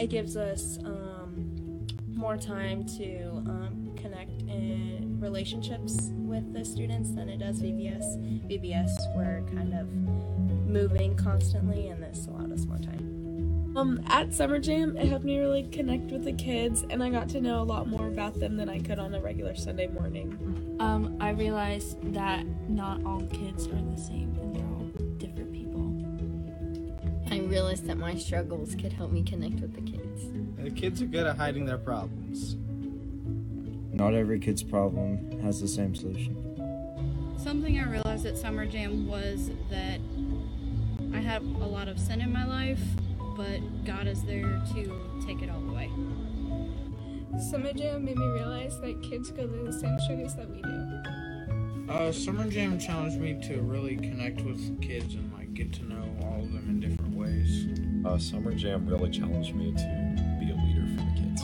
it gives us um, more time to um, connect in relationships with the students than it does VBS. VBS, we're kind of moving constantly, and this allowed us more time. Um, at Summer Jam, it helped me really connect with the kids, and I got to know a lot more about them than I could on a regular Sunday morning. Um, I realized that not all kids are the same, realized that my struggles could help me connect with the kids. The kids are good at hiding their problems. Not every kid's problem has the same solution. Something I realized at Summer Jam was that I had a lot of sin in my life, but God is there to take it all away. Summer Jam made me realize that kids go through the same struggles that we do. Uh, Summer Jam challenged me to really connect with kids and like get to know Uh, Summer Jam really challenged me to be a leader for the kids.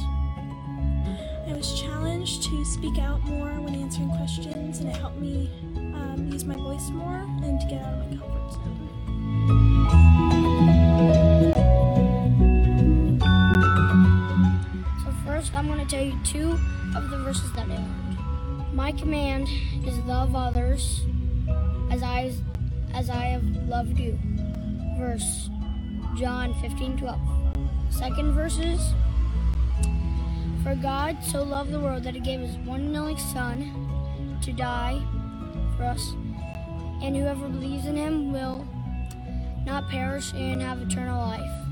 I was challenged to speak out more when answering questions, and it helped me um, use my voice more and to get out of my comfort zone. So first, I'm going to tell you two of the verses that I learned. My command is love others as I as I have loved you. Verse John 15:12. Second verse is For God so loved the world that he gave his one and only son to die for us, and whoever believes in him will not perish and have eternal life.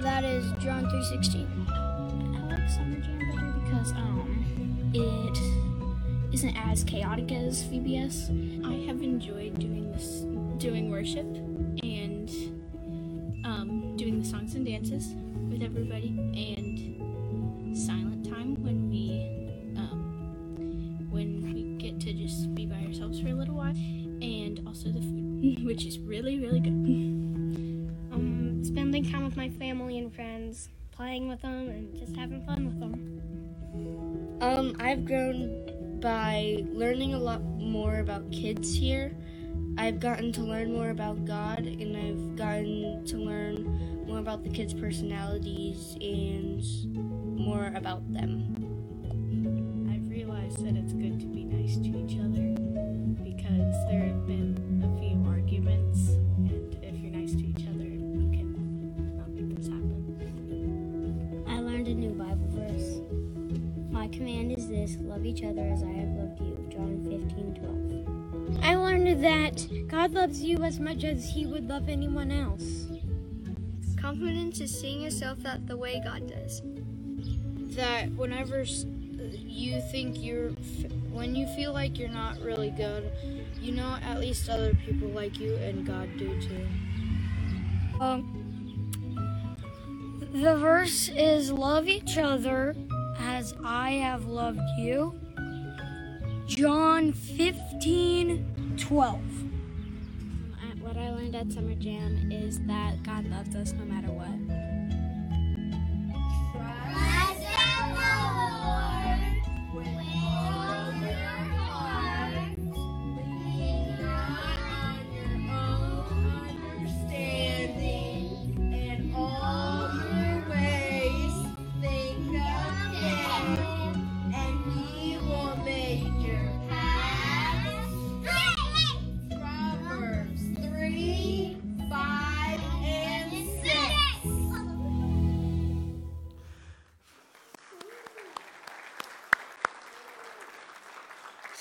That is John 3:16. I like Summer Jam better because um it isn't as chaotic as VBS. I have enjoyed doing this doing worship and um, doing the songs and dances with everybody and silent time when we um, when we get to just be by ourselves for a little while and also the food which is really really good. Um, spending time with my family and friends, playing with them, and just having fun with them. Um, I've grown by learning a lot more about kids here. I've gotten to learn more about God, and I've gotten to learn more about the kids' personalities and more about them. I've realized that it's good to be nice to each other because there have been a few arguments, and if you're nice to each other, you can not make those happen. I learned a new Bible verse. My command is this love each other as I have loved you. John 15 12. I learned that God loves you as much as He would love anyone else. Confidence is seeing yourself that the way God does. That whenever you think you're, when you feel like you're not really good, you know at least other people like you and God do too. Um, the verse is love each other as I have loved you. John 15 12. What I learned at Summer Jam is that God loves us no matter what.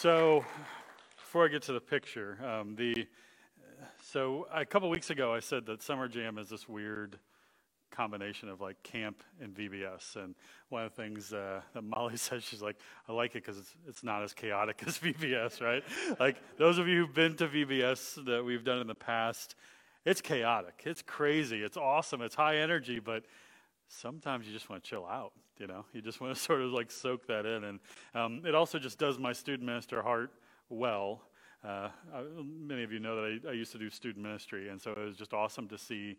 So, before I get to the picture, um, the so a couple weeks ago I said that Summer Jam is this weird combination of like camp and VBS, and one of the things uh, that Molly says she's like, I like it because it's it's not as chaotic as VBS, right? like those of you who've been to VBS that we've done in the past, it's chaotic, it's crazy, it's awesome, it's high energy, but sometimes you just want to chill out you know you just want to sort of like soak that in. And um, it also just does my student minister heart well. Uh, many of you know that I, I used to do student ministry and so it was just awesome to see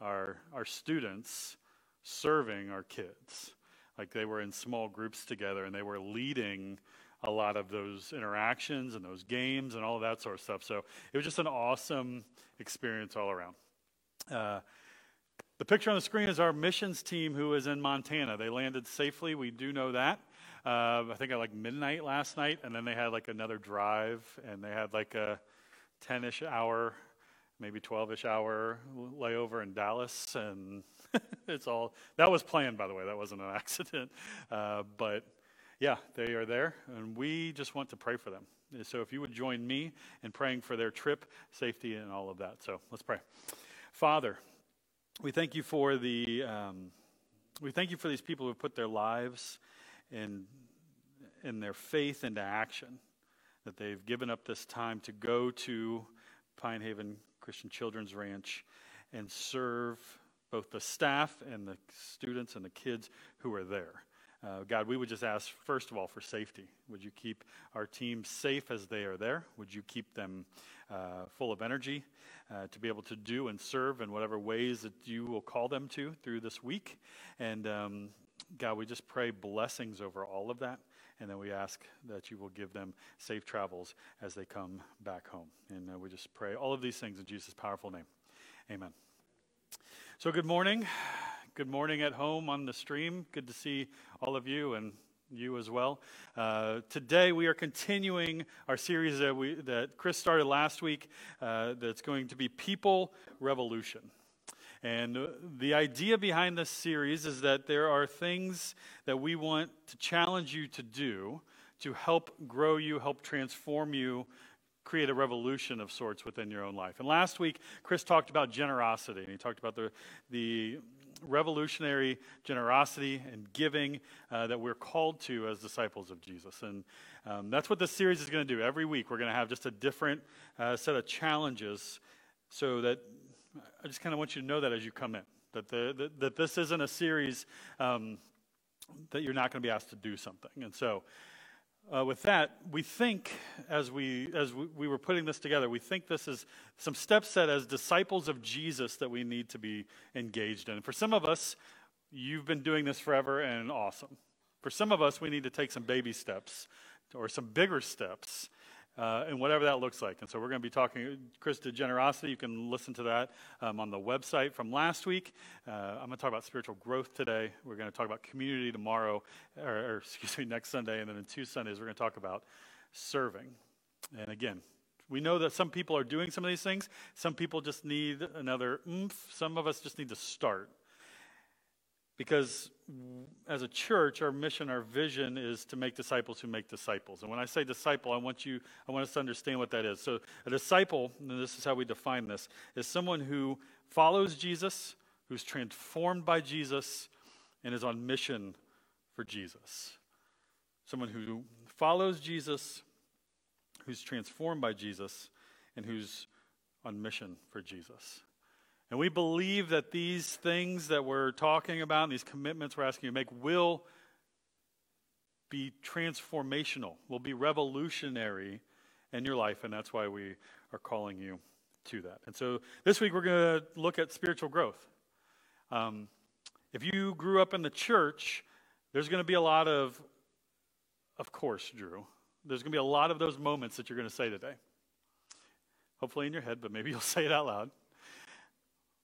our our students serving our kids. Like they were in small groups together and they were leading a lot of those interactions and those games and all that sort of stuff. So it was just an awesome experience all around. Uh, The picture on the screen is our missions team who is in Montana. They landed safely, we do know that. Uh, I think at like midnight last night, and then they had like another drive, and they had like a 10 ish hour, maybe 12 ish hour layover in Dallas, and it's all that was planned, by the way. That wasn't an accident. Uh, but yeah, they are there, and we just want to pray for them. So if you would join me in praying for their trip, safety, and all of that. So let's pray. Father, we thank you for the um, we thank you for these people who put their lives and in their faith into action. That they've given up this time to go to Pine Haven Christian Children's Ranch and serve both the staff and the students and the kids who are there. Uh, God, we would just ask, first of all, for safety. Would you keep our team safe as they are there? Would you keep them uh, full of energy uh, to be able to do and serve in whatever ways that you will call them to through this week? And um, God, we just pray blessings over all of that. And then we ask that you will give them safe travels as they come back home. And uh, we just pray all of these things in Jesus' powerful name. Amen. So, good morning. Good morning at home on the stream. Good to see all of you and you as well. Uh, today we are continuing our series that, we, that Chris started last week uh, that's going to be People Revolution. And the idea behind this series is that there are things that we want to challenge you to do to help grow you, help transform you create a revolution of sorts within your own life. And last week, Chris talked about generosity, and he talked about the, the revolutionary generosity and giving uh, that we're called to as disciples of Jesus. And um, that's what this series is going to do. Every week, we're going to have just a different uh, set of challenges so that I just kind of want you to know that as you come in, that, the, that, that this isn't a series um, that you're not going to be asked to do something. And so, uh, with that, we think as we as we, we, were putting this together, we think this is some steps that as disciples of Jesus that we need to be engaged in. For some of us, you've been doing this forever and awesome. For some of us, we need to take some baby steps or some bigger steps uh, and whatever that looks like. And so we're going to be talking, Chris did generosity. You can listen to that um, on the website from last week. Uh, I'm going to talk about spiritual growth today. We're going to talk about community tomorrow, or, or excuse me, next Sunday. And then in two Sundays, we're going to talk about serving. And again, we know that some people are doing some of these things. Some people just need another oomph. Some of us just need to start. Because as a church, our mission, our vision is to make disciples who make disciples. And when I say disciple, I want you, I want us to understand what that is. So a disciple, and this is how we define this, is someone who follows Jesus, who's transformed by Jesus, and is on mission for Jesus. Someone who follows Jesus, who's transformed by Jesus, and who's on mission for Jesus. And we believe that these things that we're talking about, and these commitments we're asking you to make, will be transformational, will be revolutionary in your life. And that's why we are calling you to that. And so this week we're going to look at spiritual growth. Um, if you grew up in the church, there's going to be a lot of, of course, Drew, there's going to be a lot of those moments that you're going to say today. Hopefully in your head, but maybe you'll say it out loud.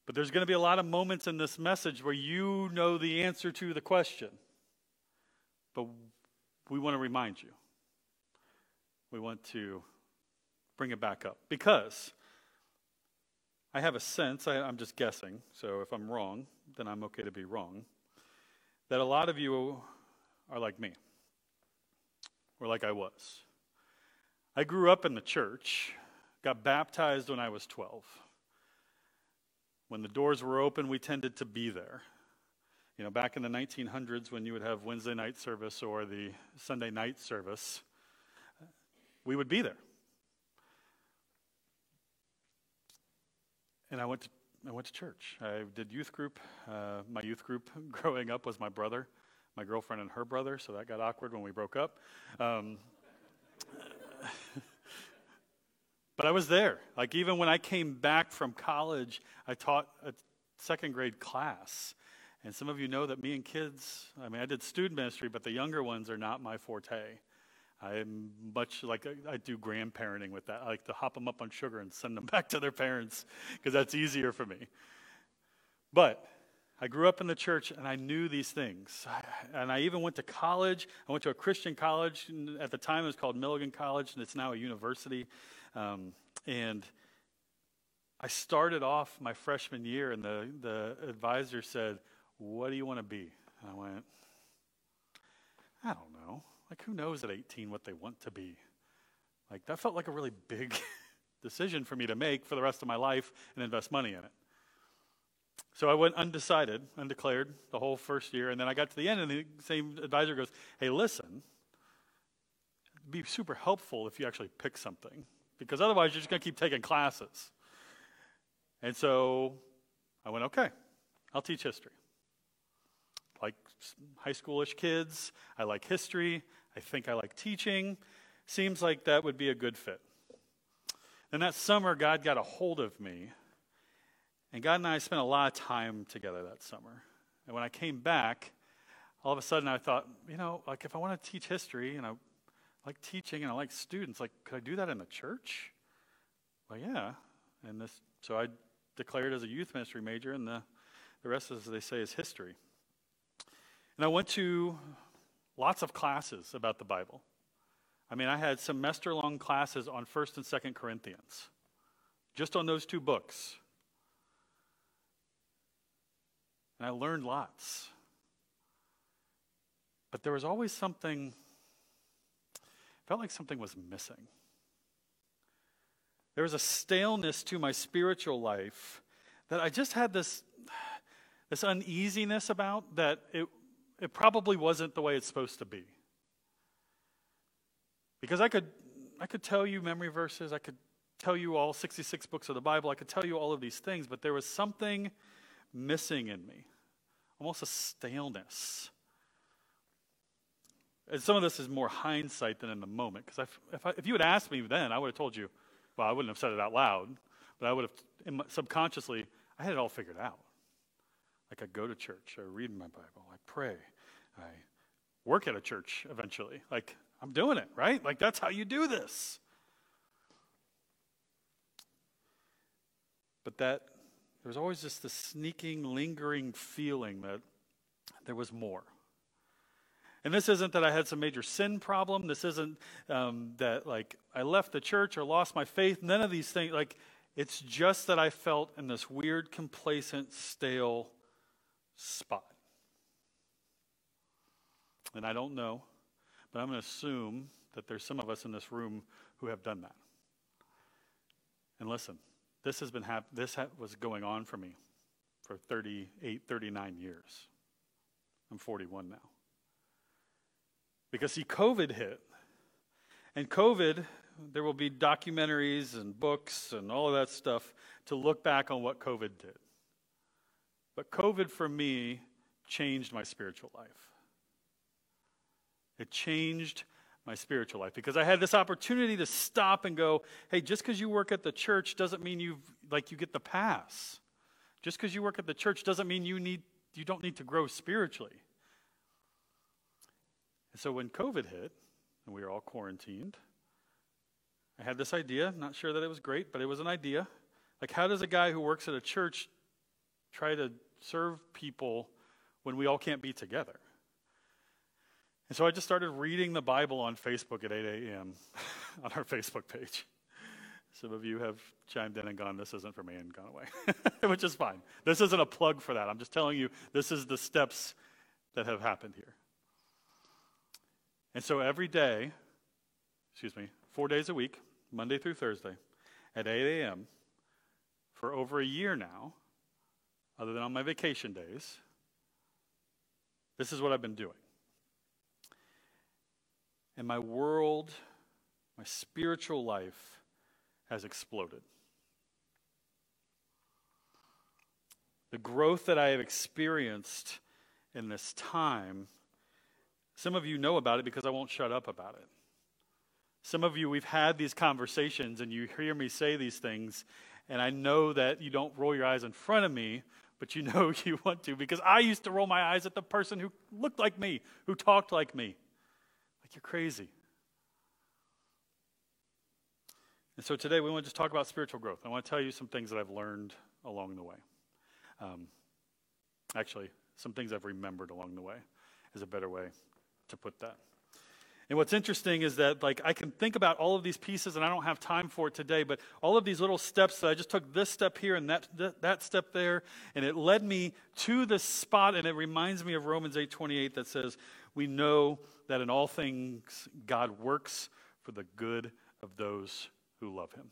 But there's going to be a lot of moments in this message where you know the answer to the question. But we want to remind you. We want to bring it back up. Because I have a sense, I, am just guessing, so if I'm wrong, then I'm okay to be wrong, that a lot of you are like me, or like I was. I grew up in the church, got baptized when I was 12. When the doors were open, we tended to be there. You know, back in the 1900s, when you would have Wednesday night service or the Sunday night service, we would be there. And I went to, I went to church. I did youth group. Uh, my youth group growing up was my brother, my girlfriend, and her brother, so that got awkward when we broke up. Um, But I was there. Like, even when I came back from college, I taught a second grade class. And some of you know that me and kids, I mean, I did student ministry, but the younger ones are not my forte. I'm much like I, do grandparenting with that. I like to hop them up on sugar and send them back to their parents because that's easier for me. But I grew up in the church and I knew these things. And I even went to college. I went to a Christian college. At the time, it was called Milligan College, and it's now a university. Um, and I started off my freshman year, and the, the advisor said, What do you want to be? And I went, I don't know. Like, who knows at 18 what they want to be? Like, that felt like a really big decision for me to make for the rest of my life and invest money in it. So I went undecided, undeclared the whole first year. And then I got to the end, and the same advisor goes, Hey, listen, it'd be super helpful if you actually pick something, because otherwise you're just going to keep taking classes. And so I went, Okay, I'll teach history. Like high schoolish kids, I like history. I think I like teaching. Seems like that would be a good fit. And that summer, God got a hold of me and God and I spent a lot of time together that summer. And when I came back, all of a sudden I thought, you know, like if I want to teach history and I like teaching and I like students, like could I do that in the church? Well, yeah. And this, so I declared as a youth ministry major, and the, the rest, as they say, is history. And I went to lots of classes about the Bible. I mean, I had semester long classes on 1st and 2nd Corinthians, just on those two books. And I learned lots. But there was always something, felt like something was missing. There was a staleness to my spiritual life that I just had this, this uneasiness about that it, it probably wasn't the way it's supposed to be. Because I could, I could tell you memory verses, I could tell you all 66 books of the Bible, I could tell you all of these things, but there was something missing in me, almost a staleness. And some of this is more hindsight than in the moment. Because if, if, if, you had asked me then, I would have told you, well, I wouldn't have said it out loud, but I would have, subconsciously, I had it all figured out. Like I go to church, I read my Bible, I pray, I work at a church eventually. Like I'm doing it, right? Like that's how you do this. But that there was always just this sneaking, lingering feeling that there was more. And this isn't that I had some major sin problem. This isn't um, that like I left the church or lost my faith. None of these things. Like it's just that I felt in this weird, complacent, stale spot. And I don't know, but I'm going to assume that there's some of us in this room who have done that. And listen, this has been hap- this ha- was going on for me for 38, 39 years. I'm 41 now. Because see, COVID hit. And COVID, there will be documentaries and books and all of that stuff to look back on what COVID did. But COVID for me changed my spiritual life. It changed my spiritual life because I had this opportunity to stop and go, hey, just because you work at the church doesn't mean you like you get the pass. Just because you work at the church doesn't mean you need you don't need to grow spiritually. And so when COVID hit and we were all quarantined, I had this idea, not sure that it was great, but it was an idea. Like how does a guy who works at a church try to serve people when we all can't be together? And so I just started reading the Bible on Facebook at 8 a.m. on our Facebook page. Some of you have chimed in and gone, This isn't for me, and gone away, which is fine. This isn't a plug for that. I'm just telling you, this is the steps that have happened here. And so every day, excuse me, four days a week, Monday through Thursday, at 8 a.m., for over a year now, other than on my vacation days, this is what I've been doing. And my world, my spiritual life has exploded. The growth that I have experienced in this time, some of you know about it because I won't shut up about it. Some of you, we've had these conversations and you hear me say these things, and I know that you don't roll your eyes in front of me, but you know you want to because I used to roll my eyes at the person who looked like me, who talked like me. Like you're crazy. And so today we want to just talk about spiritual growth. I want to tell you some things that I've learned along the way. Um, Actually, some things I've remembered along the way is a better way to put that. And what's interesting is that like I can think about all of these pieces and I don't have time for it today, but all of these little steps that I just took this step here and that that, that step there and it led me to this spot and it reminds me of Romans 8:28 that says we know that in all things God works for the good of those who love him.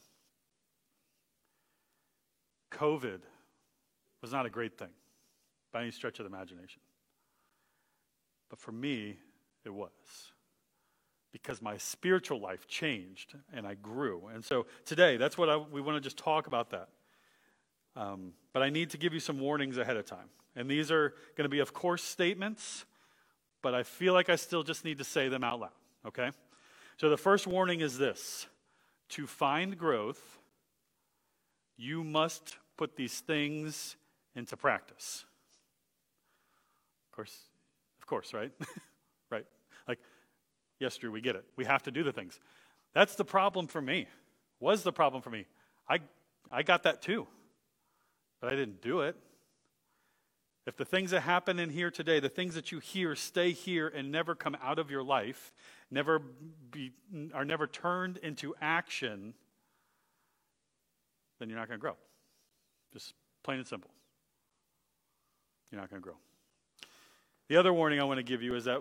COVID was not a great thing by any stretch of the imagination. But for me, it was because my spiritual life changed and I grew. And so today, that's what I, we want to just talk about that. Um, but I need to give you some warnings ahead of time. And these are going to be, of course, statements, but I feel like I still just need to say them out loud, okay? So the first warning is this to find growth, you must put these things into practice. Of course, of course, right? Like, yes, Drew, we get it. We have to do the things. That's the problem for me. Was the problem for me. I, I got that too, but I didn't do it. If the things that happen in here today, the things that you hear stay here and never come out of your life, never be, are never turned into action, then you're not going to grow. Just plain and simple. You're not going to grow. The other warning I want to give you is that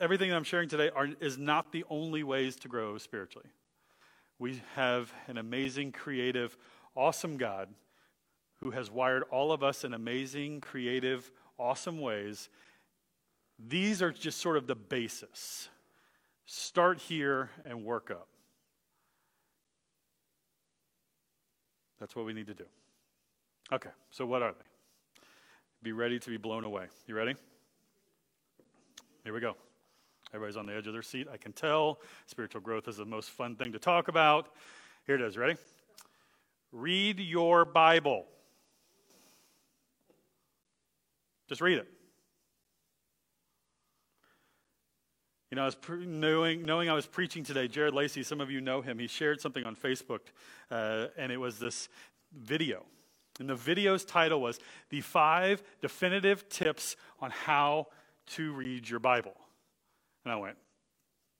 everything that I'm sharing today are, is not the only ways to grow spiritually. We have an amazing, creative, awesome God who has wired all of us in amazing, creative, awesome ways. These are just sort of the basis. Start here and work up. That's what we need to do. Okay, so what are they? Be ready to be blown away. You ready? Here we go. Everybody's on the edge of their seat. I can tell. Spiritual growth is the most fun thing to talk about. Here it is. Ready? Read your Bible. Just read it. You know, I was pre- knowing, knowing I was preaching today, Jared Lacey, some of you know him, he shared something on Facebook, uh, and it was this video. And the video's title was The Five Definitive Tips on How to Read Your Bible. And I went,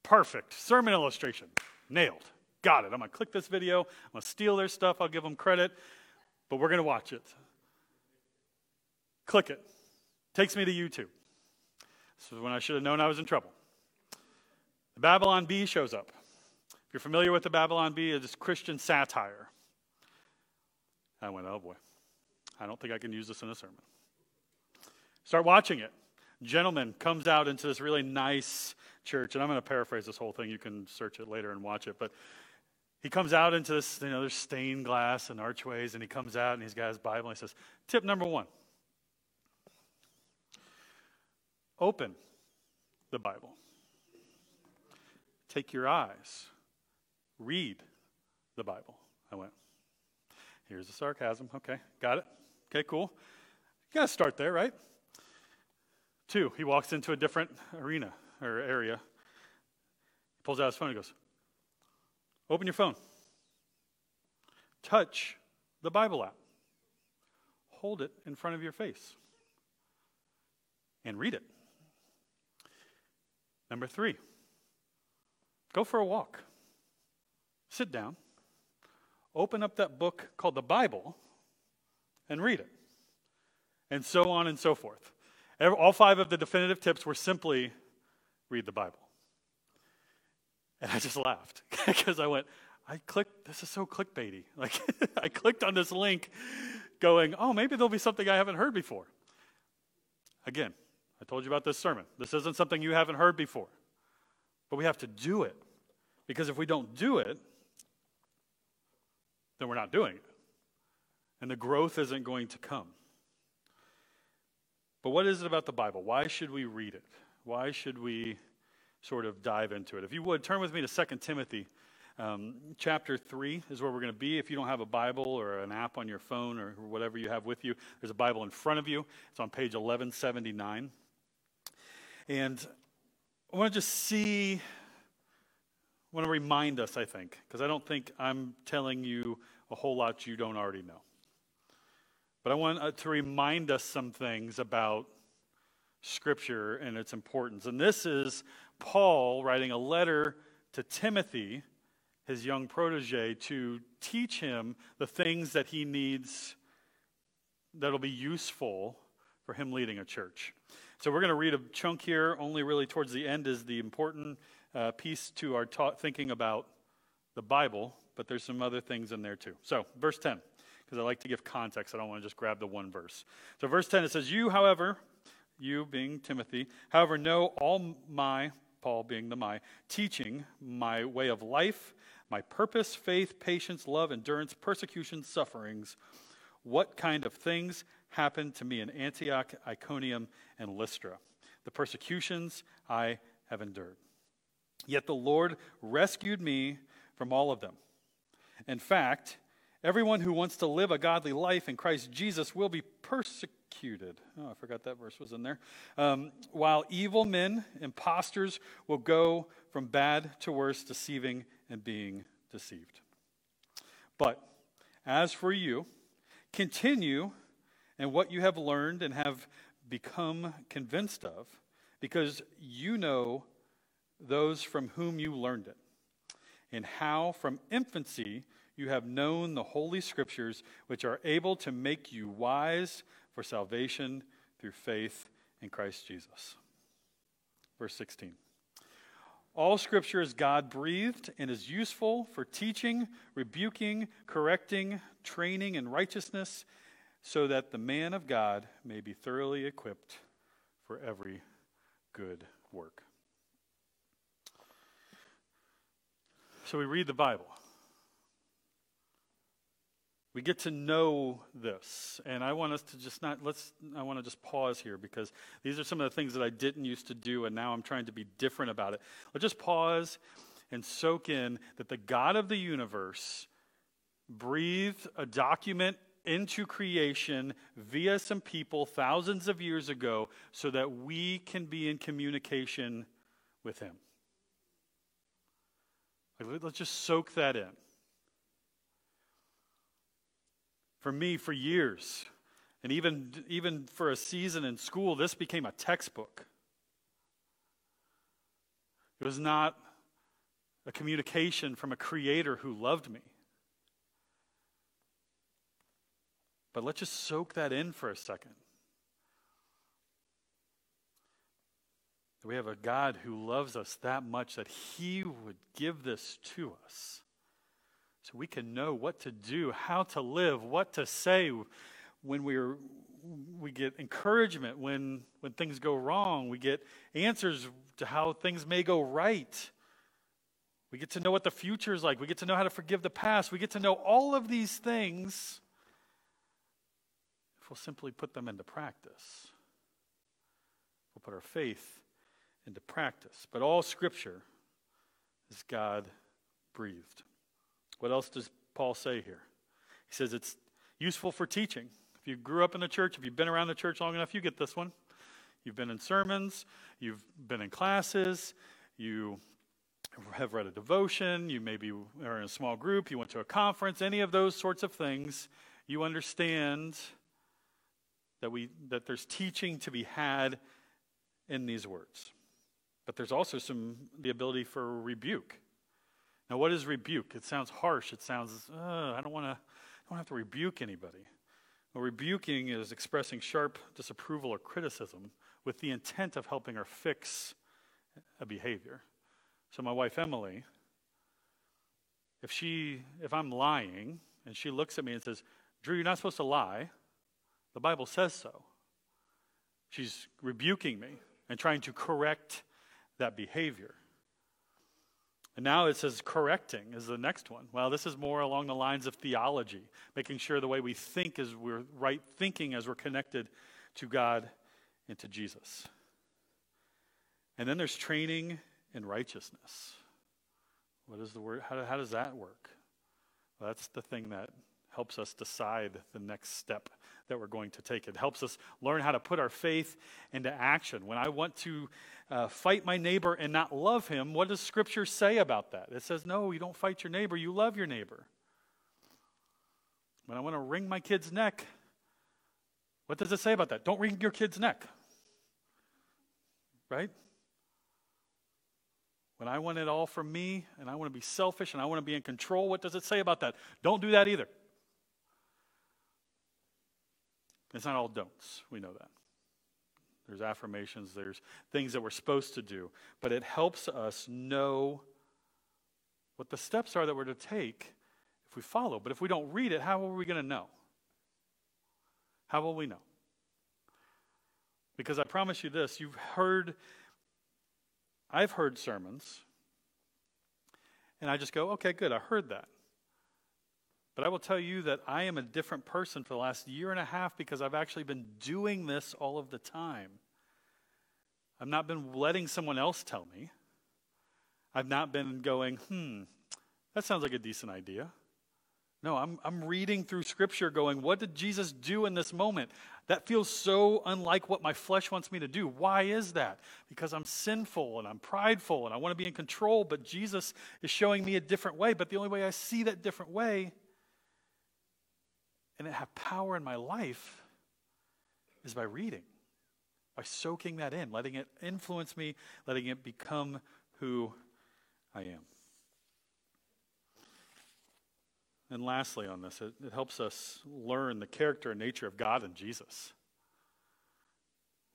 Perfect. Sermon illustration. Nailed. Got it. I'm going to click this video. I'm going to steal their stuff. I'll give them credit, but we're going to watch it. Click it. Takes me to YouTube. This is when I should have known I was in trouble. The Babylon Bee shows up. If you're familiar with the Babylon Bee, it's Christian satire. I went, oh boy, I don't think I can use this in a sermon. Start watching it. Gentleman comes out into this really nice church, and I'm going to paraphrase this whole thing. You can search it later and watch it. But he comes out into this, you know, there's stained glass and archways, and he comes out and he's got his Bible, and he says, Tip number one open the Bible. Take your eyes, read the Bible. I went, Here's the sarcasm. Okay, got it. Okay, cool. You got to start there, right? Two, he walks into a different arena or area. He pulls out his phone and goes, Open your phone. Touch the Bible app. Hold it in front of your face and read it. Number three, go for a walk. Sit down open up that book called the Bible and read it. And so on and so forth. All five of the definitive tips were simply read the Bible. And I just laughed because I went, I clicked, this is so clickbaity. Like, I clicked on this link going, oh, maybe there'll be something I haven't heard before. Again, I told you about this sermon. This isn't something you haven't heard before. But we have to do it. Because if we don't do it, then we're not doing it. And the growth isn't going to come. But what is it about the Bible? Why should we read it? Why should we sort of dive into it? If you would, turn with me to 2 Timothy. Um, chapter 3 is where we're going to be. If you don't have a Bible or an app on your phone or whatever you have with you, there's a Bible in front of you. It's on page 1179. And I want to just see I want to remind us, I think, because I don't think I'm telling you a whole lot you don't already know. But I want uh, to remind us some things about Scripture and its importance. And this is Paul writing a letter to Timothy, his young protege, to teach him the things that he needs that'll be useful for him leading a church. So we're going to read a chunk here. Only really towards the end is the important uh, piece to our ta- thinking about the Bible, but there's some other things in there too. So, verse 10, because I like to give context. I don't want to just grab the one verse. So, verse 10, it says, You, however, you being Timothy, however, know all my, Paul being the my, teaching, my way of life, my purpose, faith, patience, love, endurance, persecution, sufferings, what kind of things happened to me in Antioch, Iconium, and Lystra, the persecutions I have endured. Yet the Lord rescued me from all of them. In fact, everyone who wants to live a godly life in Christ Jesus will be persecuted. Oh, I forgot that verse was in there. Um, while evil men, impostors, will go from bad to worse, deceiving and being deceived. But as for you, continue in what you have learned and have become convinced of, because you know those from whom you learned it, and how from infancy you have known the Holy Scriptures, which are able to make you wise for salvation through faith in Christ Jesus. Verse 16. All scripture is God breathed and is useful for teaching, rebuking, correcting, training in righteousness, so that the man of God may be thoroughly equipped for every good work. So we read the Bible. We get to know this. And I want us to just not, let's, I want to just pause here because these are some of the things that I didn't used to do, and now I'm trying to be different about it. Let's just pause and soak in that the God of the universe breathed a document into creation via some people thousands of years ago so that we can be in communication with Him. Let's just soak that in. For me, for years, and even, even for a season in school, this became a textbook. It was not a communication from a creator who loved me. But let's just soak that in for a second. We have a God who loves us that much that he would give this to us so we can know what to do, how to live, what to say when we're we get encouragement when when things go wrong. We get answers to how things may go right. We get to know what the future is like. We get to know how to forgive the past. We get to know all of these things if we'll simply put them into practice. We'll put our faith into practice. But all Scripture is God breathed. What else does Paul say here? He says it's useful for teaching. If you grew up in the church, if you've been around the church long enough, you get this one. You've been in sermons, you've been in classes, you have read a devotion, you maybe are in a small group, you went to a conference, any of those sorts of things, you understand that we that there's teaching to be had in these words. But there's also some the ability for rebuke. Now, what is rebuke? It sounds harsh. It sounds, I don't want to, don't have to rebuke anybody. Well, rebuking is expressing sharp disapproval or criticism with the intent of helping her fix a behavior. So, my wife Emily, if she, if I'm lying and she looks at me and says, "Drew, you're not supposed to lie," the Bible says so. She's rebuking me and trying to correct that behavior. And now it says correcting is the next one. Well, this is more along the lines of theology, making sure the way we think is we're right thinking as we're connected to God and to Jesus. And then there's training in righteousness. What is the word? How, how does that work? Well, that's the thing that helps us decide the next step that we're going to take. It helps us learn how to put our faith into action. When I want to uh, fight my neighbor and not love him, what does Scripture say about that? It says, no, you don't fight your neighbor, you love your neighbor. When I want to wring my kid's neck, What does it say about that? Don't wring your kid's neck. Right? When I want it all for me and I want to be selfish and I want to be in control, what does it say about that? Don't do that either. It's not all don'ts. We know that. There's affirmations, there's things that we're supposed to do, but it helps us know what the steps are that we're to take if we follow. But if we don't read it, how are we going to know? How will we know? Because I promise you this you've heard, I've heard sermons, and I just go, okay, good, I heard that. But I will tell you that I am a different person for the last year and a half because I've actually been doing this all of the time. I've not been letting someone else tell me. I've not been going, hmm, that sounds like a decent idea. No, I'm, I'm reading through Scripture going, what did Jesus do in this moment? That feels so unlike what my flesh wants me to do. Why is that? Because I'm sinful and I'm prideful and I want to be in control, but Jesus is showing me a different way. But the only way I see that different way and it have power in my life is by reading, by soaking that in, letting it influence me, letting it become who I am. And lastly, on this, it, it helps us learn the character and nature of God and Jesus.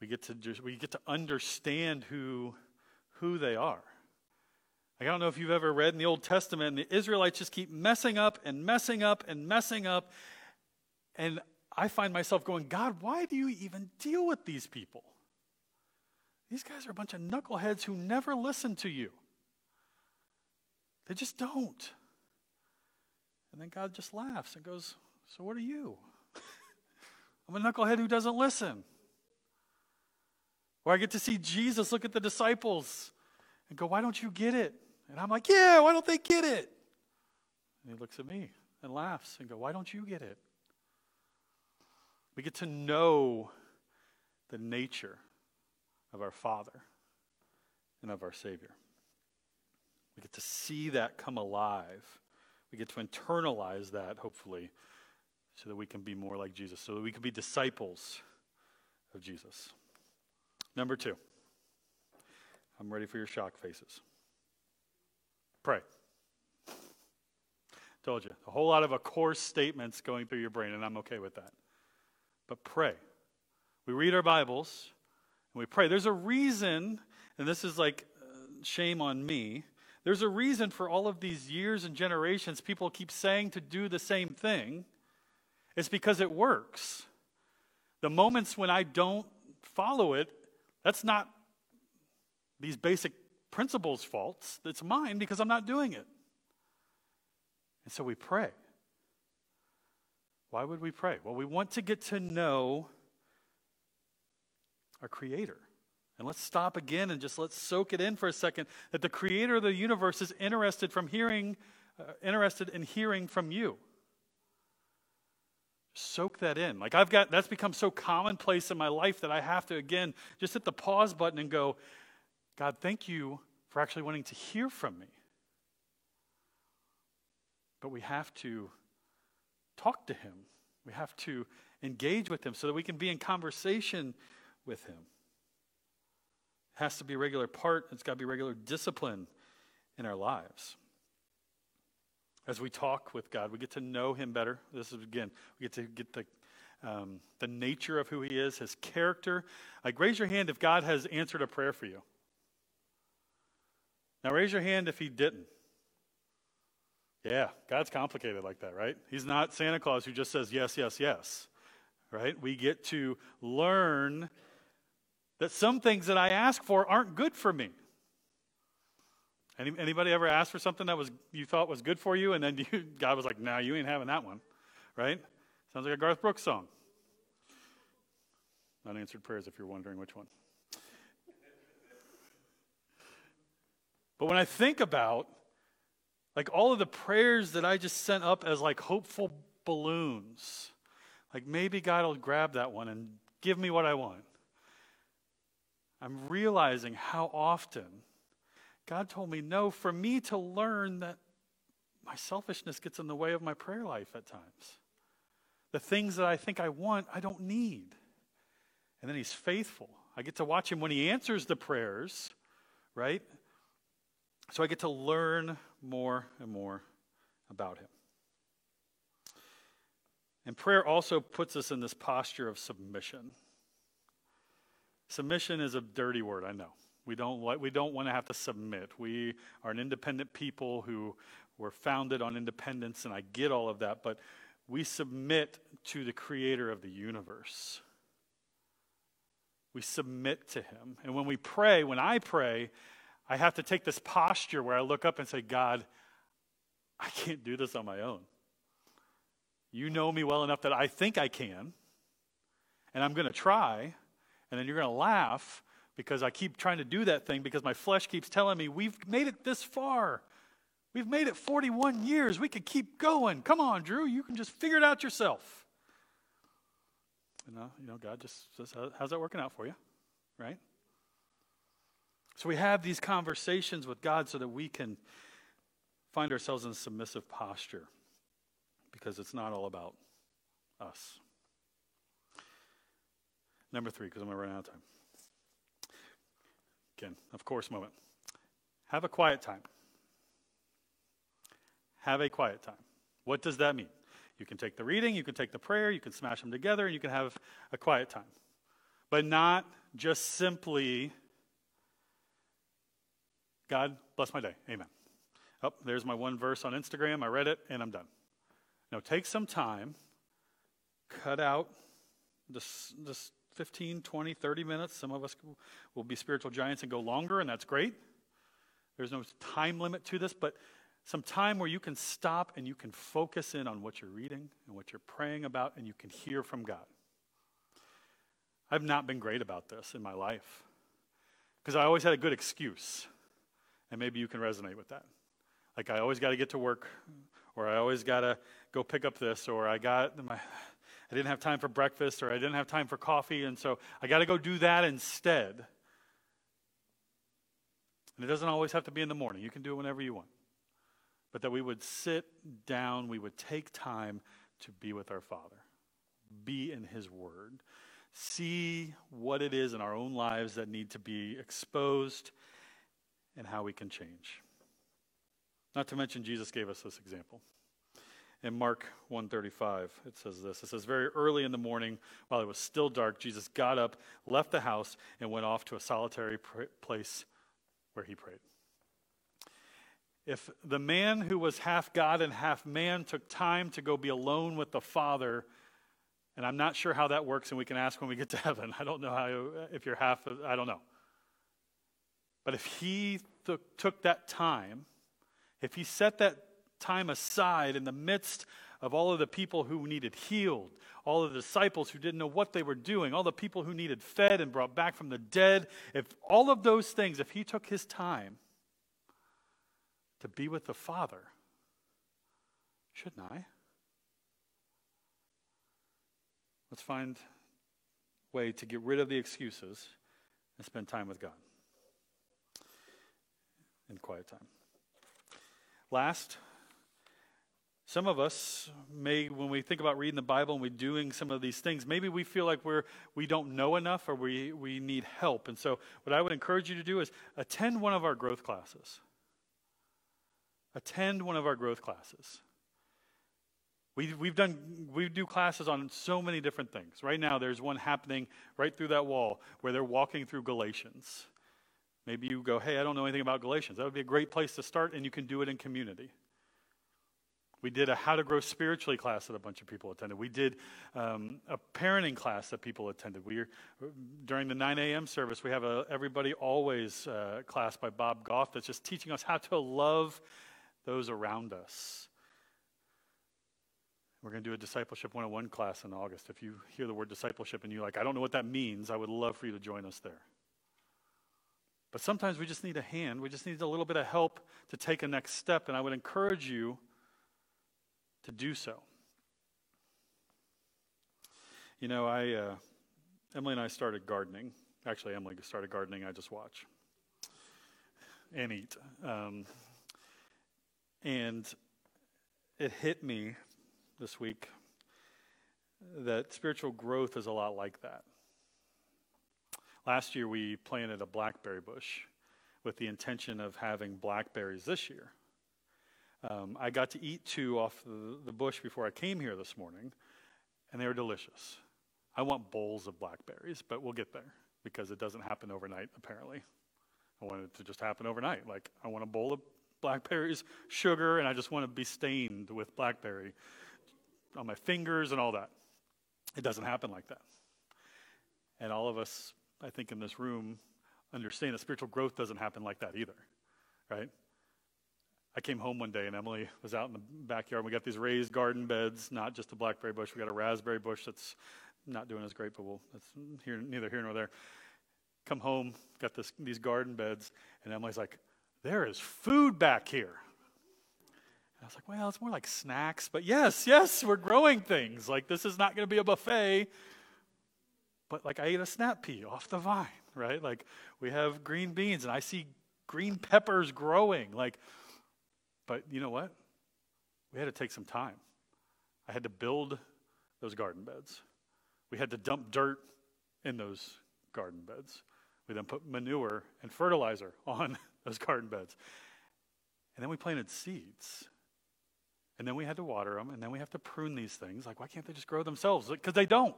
We get to just, we get to understand who who they are. I don't know if you've ever read in the Old Testament, and the Israelites just keep messing up and messing up and messing up. And I find myself going, God, why do you even deal with these people? These guys are a bunch of knuckleheads who never listen to you. They just don't. And then God just laughs and goes, So what are you? I'm a knucklehead who doesn't listen. Or I get to see Jesus look at the disciples and go, Why don't you get it? And I'm like, Yeah, why don't they get it? And he looks at me and laughs and go, Why don't you get it? We get to know the nature of our Father and of our Savior. We get to see that come alive we get to internalize that, hopefully, so that we can be more like Jesus, so that we can be disciples of Jesus. Number two, I'm ready for your shock faces. Pray. Told you, a whole lot of a course statements going through your brain, and I'm okay with that. But pray. We read our Bibles and we pray. There's a reason, and this is like uh, shame on me there's a reason for all of these years and generations people keep saying to do the same thing. It's because it works. The moments when I don't follow it, that's not these basic principles' faults. It's mine because I'm not doing it. And so we pray. Why would we pray? Well, we want to get to know our Creator. And let's stop again and just let's soak it in for a second that the creator of the universe is interested from hearing uh, interested in hearing from you. Soak that in. Like I've got that's become so commonplace in my life that I have to again just hit the pause button and go, God, thank you for actually wanting to hear from me. But we have to talk to him. We have to engage with him so that we can be in conversation with him It has to be a regular part, it's got to be regular discipline in our lives. As we talk with God, we get to know Him better. This is, again, we get to get the, um, the nature of who He is, His character. Like, raise your hand if God has answered a prayer for you. Now, raise your hand if He didn't. Yeah, God's complicated like that, right? He's not Santa Claus who just says yes, yes, yes, right? We get to learn that some things that I ask for aren't good for me. Any, anybody ever asked for something that was you thought was good for you, and then you, God was like, "Nah, you ain't having that one," right? Sounds like a Garth Brooks song. Unanswered prayers, if you're wondering which one. But when I think about like all of the prayers that I just sent up as like hopeful balloons, like maybe God will grab that one and give me what I want. I'm realizing how often God told me, no, for me to learn that my selfishness gets in the way of my prayer life at times. The things that I think I want, I don't need. And then he's faithful. I get to watch him when he answers the prayers, right? So I get to learn more and more about him. And prayer also puts us in this posture of submission. Submission is a dirty word, I know. We don't, we don't want to have to submit. We are an independent people who were founded on independence, and I get all of that, but we submit to the creator of the universe. We submit to him. And when we pray, when I pray, I have to take this posture where I look up and say, God, I can't do this on my own. You know me well enough that I think I can, and I'm going to try, and then you're going to laugh because I keep trying to do that thing because my flesh keeps telling me, We've made it this far. We've made it 41 years. We could keep going. Come on, Drew. You can just figure it out yourself. You know, you know God just says, How's that working out for you? Right? So we have these conversations with God so that we can find ourselves in a submissive posture because it's not all about us. Number three, because I'm going to run out of time. Again, of course, moment. Have a quiet time. Have a quiet time. What does that mean? You can take the reading, you can take the prayer, you can smash them together, and you can have a quiet time. But not just simply, God, bless my day. Amen. Oh, there's my one verse on Instagram. I read it, and I'm done. Now take some time, cut out this, this 15, 20, 30 minutes. Some of us will be spiritual giants and go longer, and that's great. There's no time limit to this, but some time where you can stop and you can focus in on what you're reading and what you're praying about, and you can hear from God. I've not been great about this in my life because I always had a good excuse. And maybe you can resonate with that. Like, I always got to get to work, or I always got to go pick up this, or I got my. I didn't have time for breakfast, or I didn't have time for coffee, and so I got to go do that instead. And it doesn't always have to be in the morning. You can do it whenever you want but that we would sit down, we would take time to be with our Father, be in His Word, see what it is in our own lives that need to be exposed, and how we can change. Not to mention, Jesus gave us this example. In Mark 135, it says this. It says, Very early in the morning, while it was still dark, Jesus got up, left the house, and went off to a solitary place where he prayed. If the man who was half God and half man took time to go be alone with the Father, and I'm not sure how that works, and we can ask when we get to heaven. I don't know how, if you're half, I don't know. But if he took, took that time, if he set that time aside in the midst of all of the people who needed healed, all of the disciples who didn't know what they were doing, all the people who needed fed and brought back from the dead, if all of those things, if he took his time, to be with the Father. Shouldn't I? Let's find way to get rid of the excuses and spend time with God quiet time. Last, some of us may, when we think about reading the Bible and we're doing some of these things, maybe we feel like we're we don't know enough or we, we need help. And so what I would encourage you to do is attend one of our growth classes attend one of our growth classes. We, we've done, we do classes on so many different things. Right now, there's one happening right through that wall where they're walking through Galatians. Maybe you go, hey, I don't know anything about Galatians. That would be a great place to start, and you can do it in community. We did a how to grow spiritually class that a bunch of people attended. We did um, a parenting class that people attended. We during the 9 a.m. service, we have a everybody always uh, class by Bob Goff that's just teaching us how to love those around us. We're going to do a discipleship 101 class in August. If you hear the word discipleship and you're like, I don't know what that means, I would love for you to join us there. But sometimes we just need a hand. We just need a little bit of help to take a next step, and I would encourage you to do so. You know, I uh, Emily and I started gardening. Actually, Emily started gardening. I just watch and eat. Um, and it hit me this week that spiritual growth is a lot like that. Last year, we planted a blackberry bush with the intention of having blackberries this year. Um, I got to eat two off the, the bush before I came here this morning, and they were delicious. I want bowls of blackberries, but we'll get there because it doesn't happen overnight, apparently. I want it to just happen overnight. Like, I want a bowl of blackberries, sugar, and I just want to be stained with blackberry on my fingers and all that. It doesn't happen like that. And all of us, I think, in this room understand that spiritual growth doesn't happen like that either, right? I came home one day and Emily was out in the backyard. We got these raised garden beds, not just a blackberry bush. We got a raspberry bush that's not doing as great, but we'll, that's here, neither here nor there. Come home, got this, these garden beds, and Emily's like, there is food back here. And I was like, well, it's more like snacks, but yes, yes, we're growing things. Like, this is not going to be a buffet. But like, I ate a snap pea off the vine, right? Like, we have green beans, and I see green peppers growing. Like, but you know what? We had to take some time. I had to build those garden beds. We had to dump dirt in those garden beds. We then put manure and fertilizer on those garden beds. And then we planted seeds. And then we had to water them, and then we have to prune these things. Like, why can't they just grow themselves? Because they don't.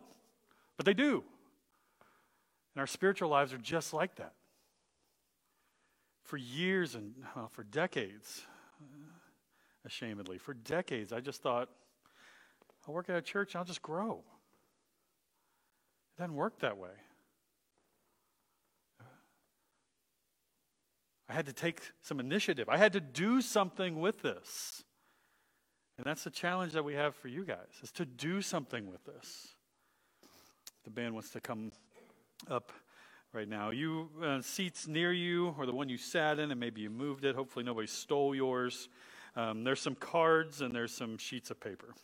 But they do. And our spiritual lives are just like that. For years and well, for decades, uh, ashamedly, for decades, I just thought, I'll work at a church and I'll just grow. It doesn't work that way. I had to take some initiative. I had to do something with this. And that's the challenge that we have for you guys, is to do something with this. The band wants to come up right now. You uh, seats near you, or the one you sat in, and maybe you moved it. Hopefully, nobody stole yours. Um, there's some cards and there's some sheets of paper.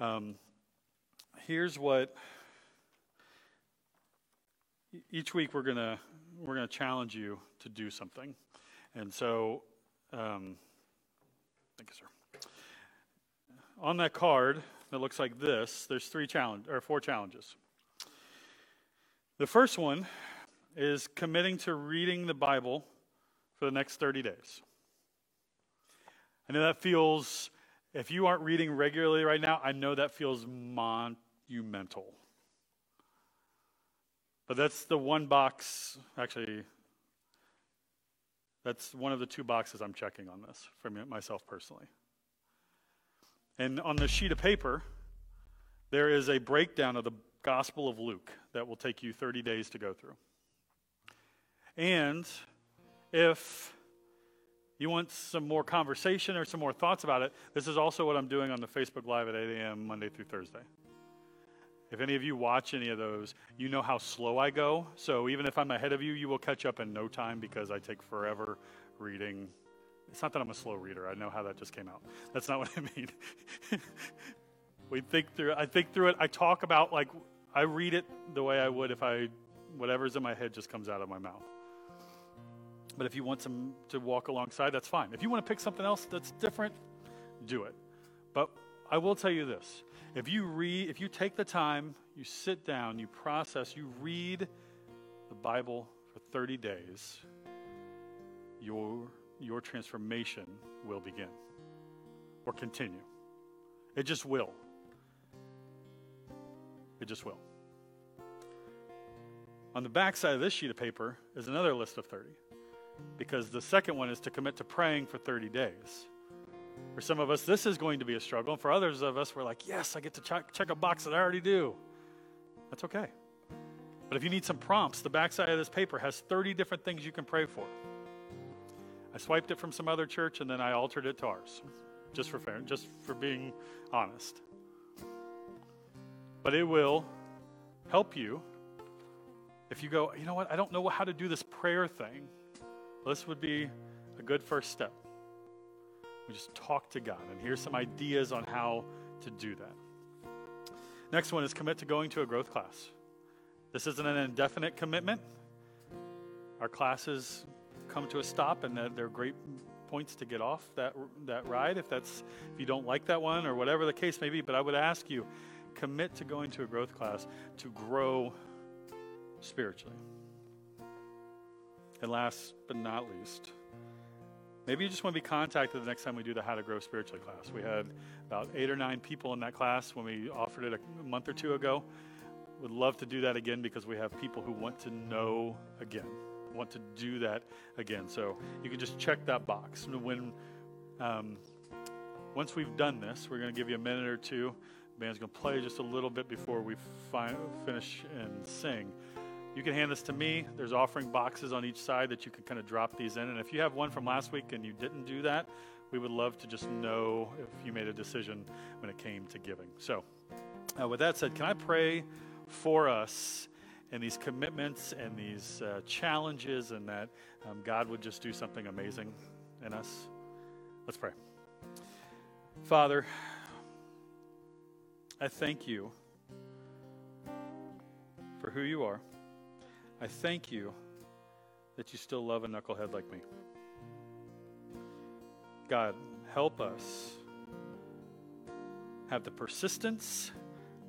Um, here's what each week we're gonna we're gonna challenge you to do something, and so um, thank you, sir. On that card that looks like this, there's three challenge or four challenges. The first one is committing to reading the Bible for the next 30 days. I know that feels, if you aren't reading regularly right now, I know that feels monumental. But that's the one box, actually, that's one of the two boxes I'm checking on this for myself personally. And on the sheet of paper, there is a breakdown of the Gospel of Luke that will take you 30 days to go through. And if you want some more conversation or some more thoughts about it, this is also what I'm doing on the Facebook Live at 8 a.m. Monday through Thursday. If any of you watch any of those, you know how slow I go. So even if I'm ahead of you, you will catch up in no time because I take forever reading. It's not that I'm a slow reader. I know how that just came out. That's not what I mean. we think through I think through it. I talk about like I read it the way I would if I whatever's in my head just comes out of my mouth. But if you want some to walk alongside, that's fine. If you want to pick something else that's different, do it. But I will tell you this. If you read if you take the time, you sit down, you process, you read the Bible for 30 days, your your transformation will begin or continue. It just will. It just will. On the back side of this sheet of paper is another list of 30, because the second one is to commit to praying for 30 days. For some of us, this is going to be a struggle. And for others of us, we're like, yes, I get to check, check a box that I already do. That's okay. But if you need some prompts, the backside of this paper has 30 different things you can pray for. I swiped it from some other church and then I altered it to ours, just for fair, just for being honest but it will help you if you go, you know what, I don't know how to do this prayer thing. This would be a good first step. We just talk to God, and here's some ideas on how to do that. Next one is commit to going to a growth class. This isn't an indefinite commitment. Our classes come to a stop, and they're great points to get off that that ride. If that's if you don't like that one or whatever the case may be, but I would ask you, commit to going to a growth class to grow spiritually. And last but not least, maybe you just want to be contacted the next time we do the How to Grow Spiritually class. We had about eight or nine people in that class when we offered it a month or two ago. Would love to do that again because we have people who want to know again, want to do that again. So you can just check that box. When um, once we've done this, we're going to give you a minute or two. Band's going to play just a little bit before we fi- finish and sing. You can hand this to me. There's offering boxes on each side that you can kind of drop these in. And if you have one from last week and you didn't do that, we would love to just know if you made a decision when it came to giving. So, uh, with that said, can I pray for us and these commitments and these uh, challenges, and that um, God would just do something amazing in us? Let's pray. Father, I thank you for who you are. I thank you that you still love a knucklehead like me. God, help us have the persistence,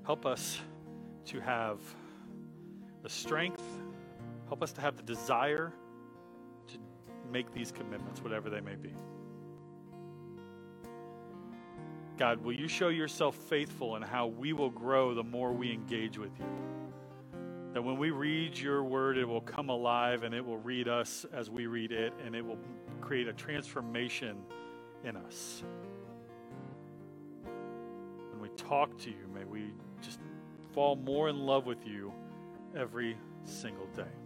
help us to have the strength, help us to have the desire to make these commitments, whatever they may be. God, will you show yourself faithful in how we will grow the more we engage with you? That when we read your word, it will come alive and it will read us as we read it, and it will create a transformation in us. When we talk to you, may we just fall more in love with you every single day.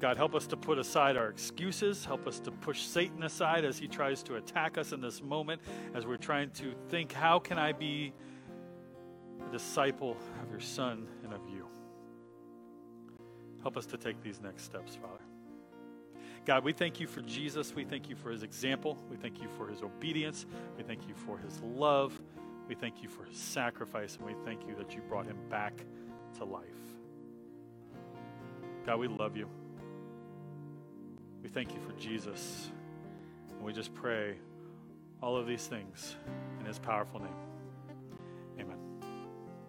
God, help us to put aside our excuses. Help us to push Satan aside as he tries to attack us in this moment, as we're trying to think, how can I be a disciple of your Son and of you? Help us to take these next steps, Father. God, we thank you for Jesus. We thank you for his example. We thank you for his obedience. We thank you for his love. We thank you for his sacrifice. And we thank you that you brought him back to life. God, we love you. We thank you for Jesus. And we just pray all of these things in his powerful name.